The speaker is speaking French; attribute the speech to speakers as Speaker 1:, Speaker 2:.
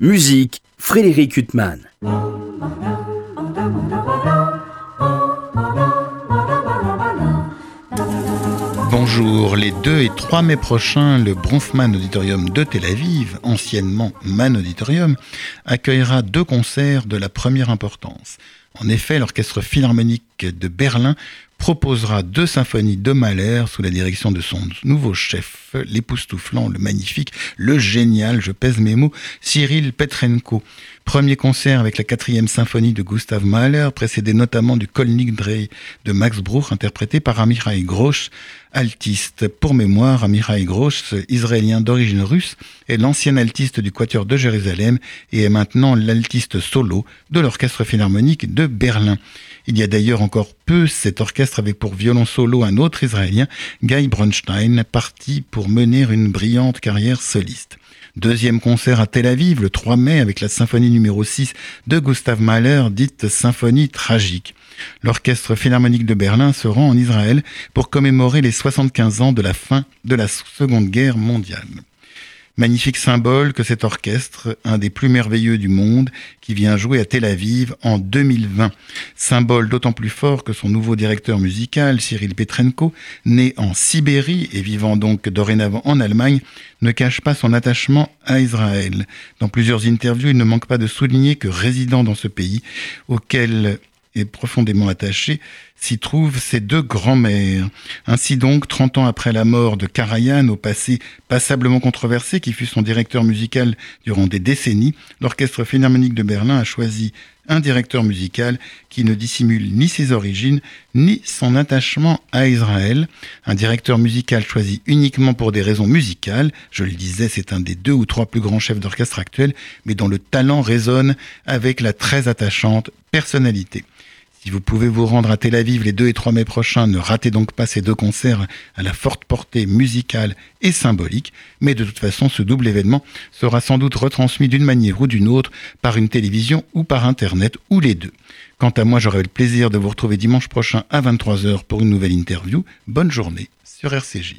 Speaker 1: Musique, Frédéric Huttman.
Speaker 2: Bonjour, les 2 et 3 mai prochains, le Bronfman Auditorium de Tel Aviv, anciennement Man Auditorium, accueillera deux concerts de la première importance. En effet, l'Orchestre Philharmonique de Berlin proposera deux symphonies de Mahler sous la direction de son nouveau chef, l'époustouflant, le magnifique, le génial, je pèse mes mots, Cyril Petrenko. Premier concert avec la quatrième symphonie de Gustav Mahler, précédé notamment du Dreh de Max Bruch, interprété par Amirai Grosch, altiste. Pour mémoire, Amirai Grosch, israélien d'origine russe, est l'ancien altiste du Quatuor de Jérusalem et est maintenant l'altiste solo de l'Orchestre Philharmonique de Berlin. Il y a d'ailleurs encore peu, cet orchestre avait pour violon solo un autre israélien, Guy Bronstein, parti pour mener une brillante carrière soliste. Deuxième concert à Tel Aviv le 3 mai avec la symphonie numéro 6 de Gustav Mahler, dite symphonie tragique. L'orchestre philharmonique de Berlin se rend en Israël pour commémorer les 75 ans de la fin de la Seconde Guerre mondiale. Magnifique symbole que cet orchestre, un des plus merveilleux du monde, qui vient jouer à Tel Aviv en 2020. Symbole d'autant plus fort que son nouveau directeur musical, Cyril Petrenko, né en Sibérie et vivant donc dorénavant en Allemagne, ne cache pas son attachement à Israël. Dans plusieurs interviews, il ne manque pas de souligner que résident dans ce pays, auquel est profondément attaché, s'y trouvent ses deux grands-mères. Ainsi donc, 30 ans après la mort de Karajan, au passé passablement controversé, qui fut son directeur musical durant des décennies, l'Orchestre Philharmonique de Berlin a choisi un directeur musical qui ne dissimule ni ses origines, ni son attachement à Israël. Un directeur musical choisi uniquement pour des raisons musicales. Je le disais, c'est un des deux ou trois plus grands chefs d'orchestre actuels, mais dont le talent résonne avec la très attachante personnalité. Si vous pouvez vous rendre à Tel Aviv les 2 et 3 mai prochains, ne ratez donc pas ces deux concerts à la forte portée musicale et symbolique. Mais de toute façon, ce double événement sera sans doute retransmis d'une manière ou d'une autre par une télévision ou par Internet ou les deux. Quant à moi, j'aurai le plaisir de vous retrouver dimanche prochain à 23h pour une nouvelle interview. Bonne journée sur RCJ.